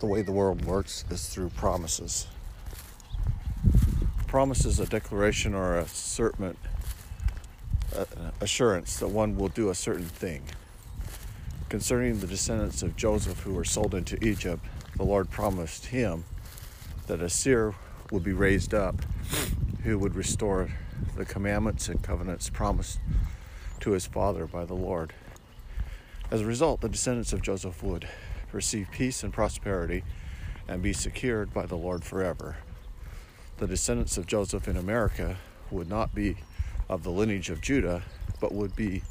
the way the world works is through promises. Promise is a declaration or a certain uh, assurance that one will do a certain thing. Concerning the descendants of Joseph who were sold into Egypt, the Lord promised him that a seer would be raised up who would restore the commandments and covenants promised to his father by the Lord. As a result, the descendants of Joseph would receive peace and prosperity and be secured by the Lord forever. The descendants of Joseph in America would not be of the lineage of Judah, but would be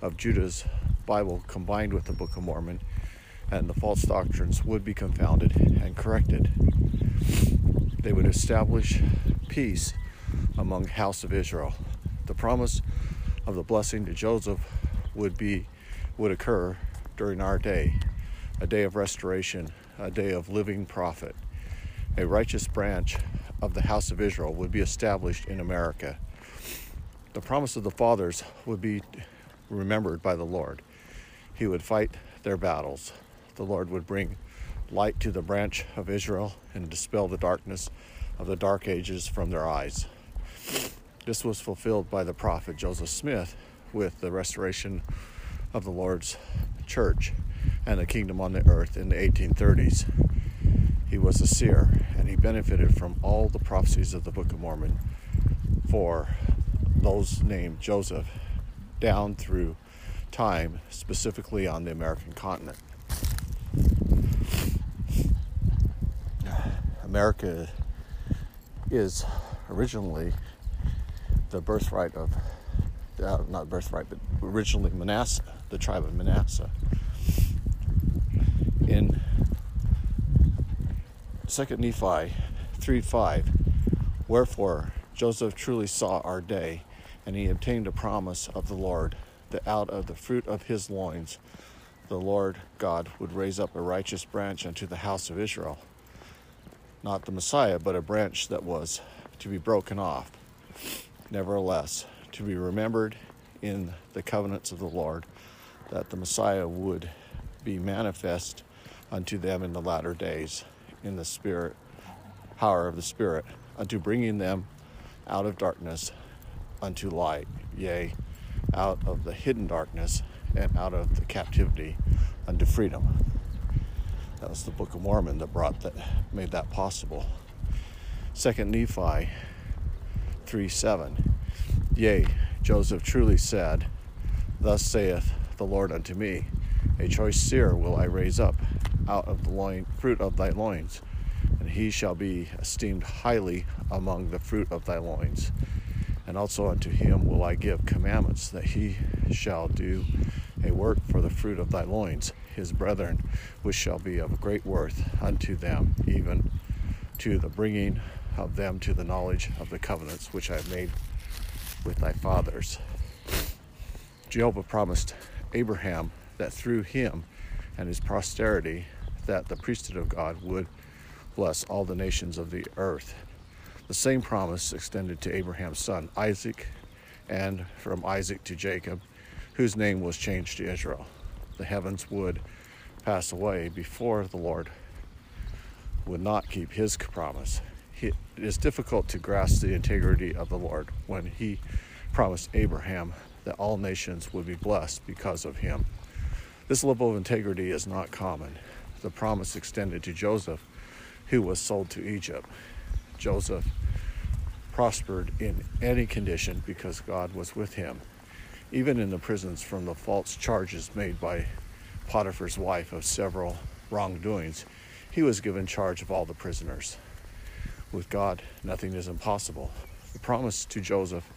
of Judah's Bible combined with the Book of Mormon, and the false doctrines would be confounded and corrected. They would establish peace among house of Israel. The promise of the blessing to Joseph would be would occur during our day, a day of restoration, a day of living prophet. A righteous branch of the house of Israel would be established in America. The promise of the fathers would be remembered by the Lord. He would fight their battles. The Lord would bring light to the branch of Israel and dispel the darkness of the dark ages from their eyes. This was fulfilled by the prophet Joseph Smith with the restoration of the Lord's church and the kingdom on the earth in the 1830s. He was a seer and he benefited from all the prophecies of the Book of Mormon for those named Joseph down through time, specifically on the American continent. America is originally the birthright of, uh, not birthright, but originally Manasseh, the tribe of Manasseh. In 2 Nephi 3 5, wherefore Joseph truly saw our day, and he obtained a promise of the Lord that out of the fruit of his loins the Lord God would raise up a righteous branch unto the house of Israel. Not the Messiah, but a branch that was to be broken off. Nevertheless, to be remembered in the covenants of the Lord, that the Messiah would be manifest unto them in the latter days in the Spirit, power of the Spirit, unto bringing them out of darkness unto light, yea, out of the hidden darkness and out of the captivity unto freedom. That was the Book of Mormon that brought that made that possible. Second Nephi 3 7. Yea, Joseph truly said, Thus saith the Lord unto me, A choice seer will I raise up out of the loin, fruit of thy loins, and he shall be esteemed highly among the fruit of thy loins. And also unto him will I give commandments that he shall do a work for the fruit of thy loins, his brethren, which shall be of great worth unto them, even to the bringing of them to the knowledge of the covenants which I have made with thy fathers. Jehovah promised Abraham that through him and his posterity that the priesthood of God would bless all the nations of the earth. The same promise extended to Abraham's son Isaac and from Isaac to Jacob, whose name was changed to Israel. The heavens would pass away before the Lord would not keep his promise. It is difficult to grasp the integrity of the Lord when he promised Abraham that all nations would be blessed because of him. This level of integrity is not common. The promise extended to Joseph, who was sold to Egypt. Joseph prospered in any condition because God was with him, even in the prisons from the false charges made by Potiphar's wife of several wrongdoings. He was given charge of all the prisoners. With God, nothing is impossible. The promise to Joseph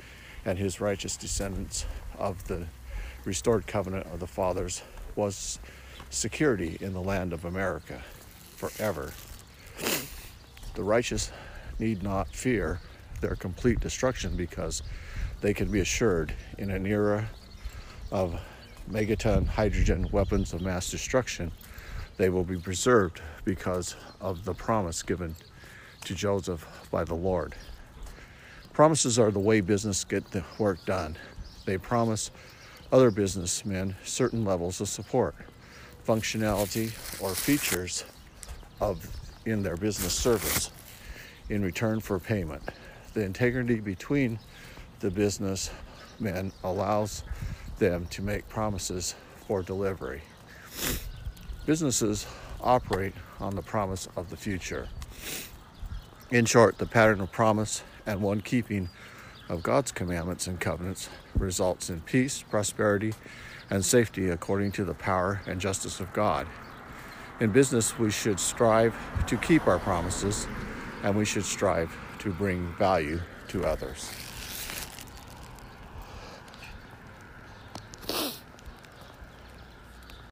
and his righteous descendants of the restored covenant of the fathers was security in the land of America forever. The righteous need not fear their complete destruction because they can be assured in an era of megaton hydrogen weapons of mass destruction, they will be preserved because of the promise given to Joseph by the Lord. Promises are the way business get the work done. They promise other businessmen certain levels of support, functionality, or features of in their business service in return for payment. The integrity between the businessmen allows them to make promises for delivery. Businesses operate on the promise of the future. In short, the pattern of promise and one keeping of God's commandments and covenants results in peace, prosperity, and safety according to the power and justice of God. In business, we should strive to keep our promises and we should strive to bring value to others.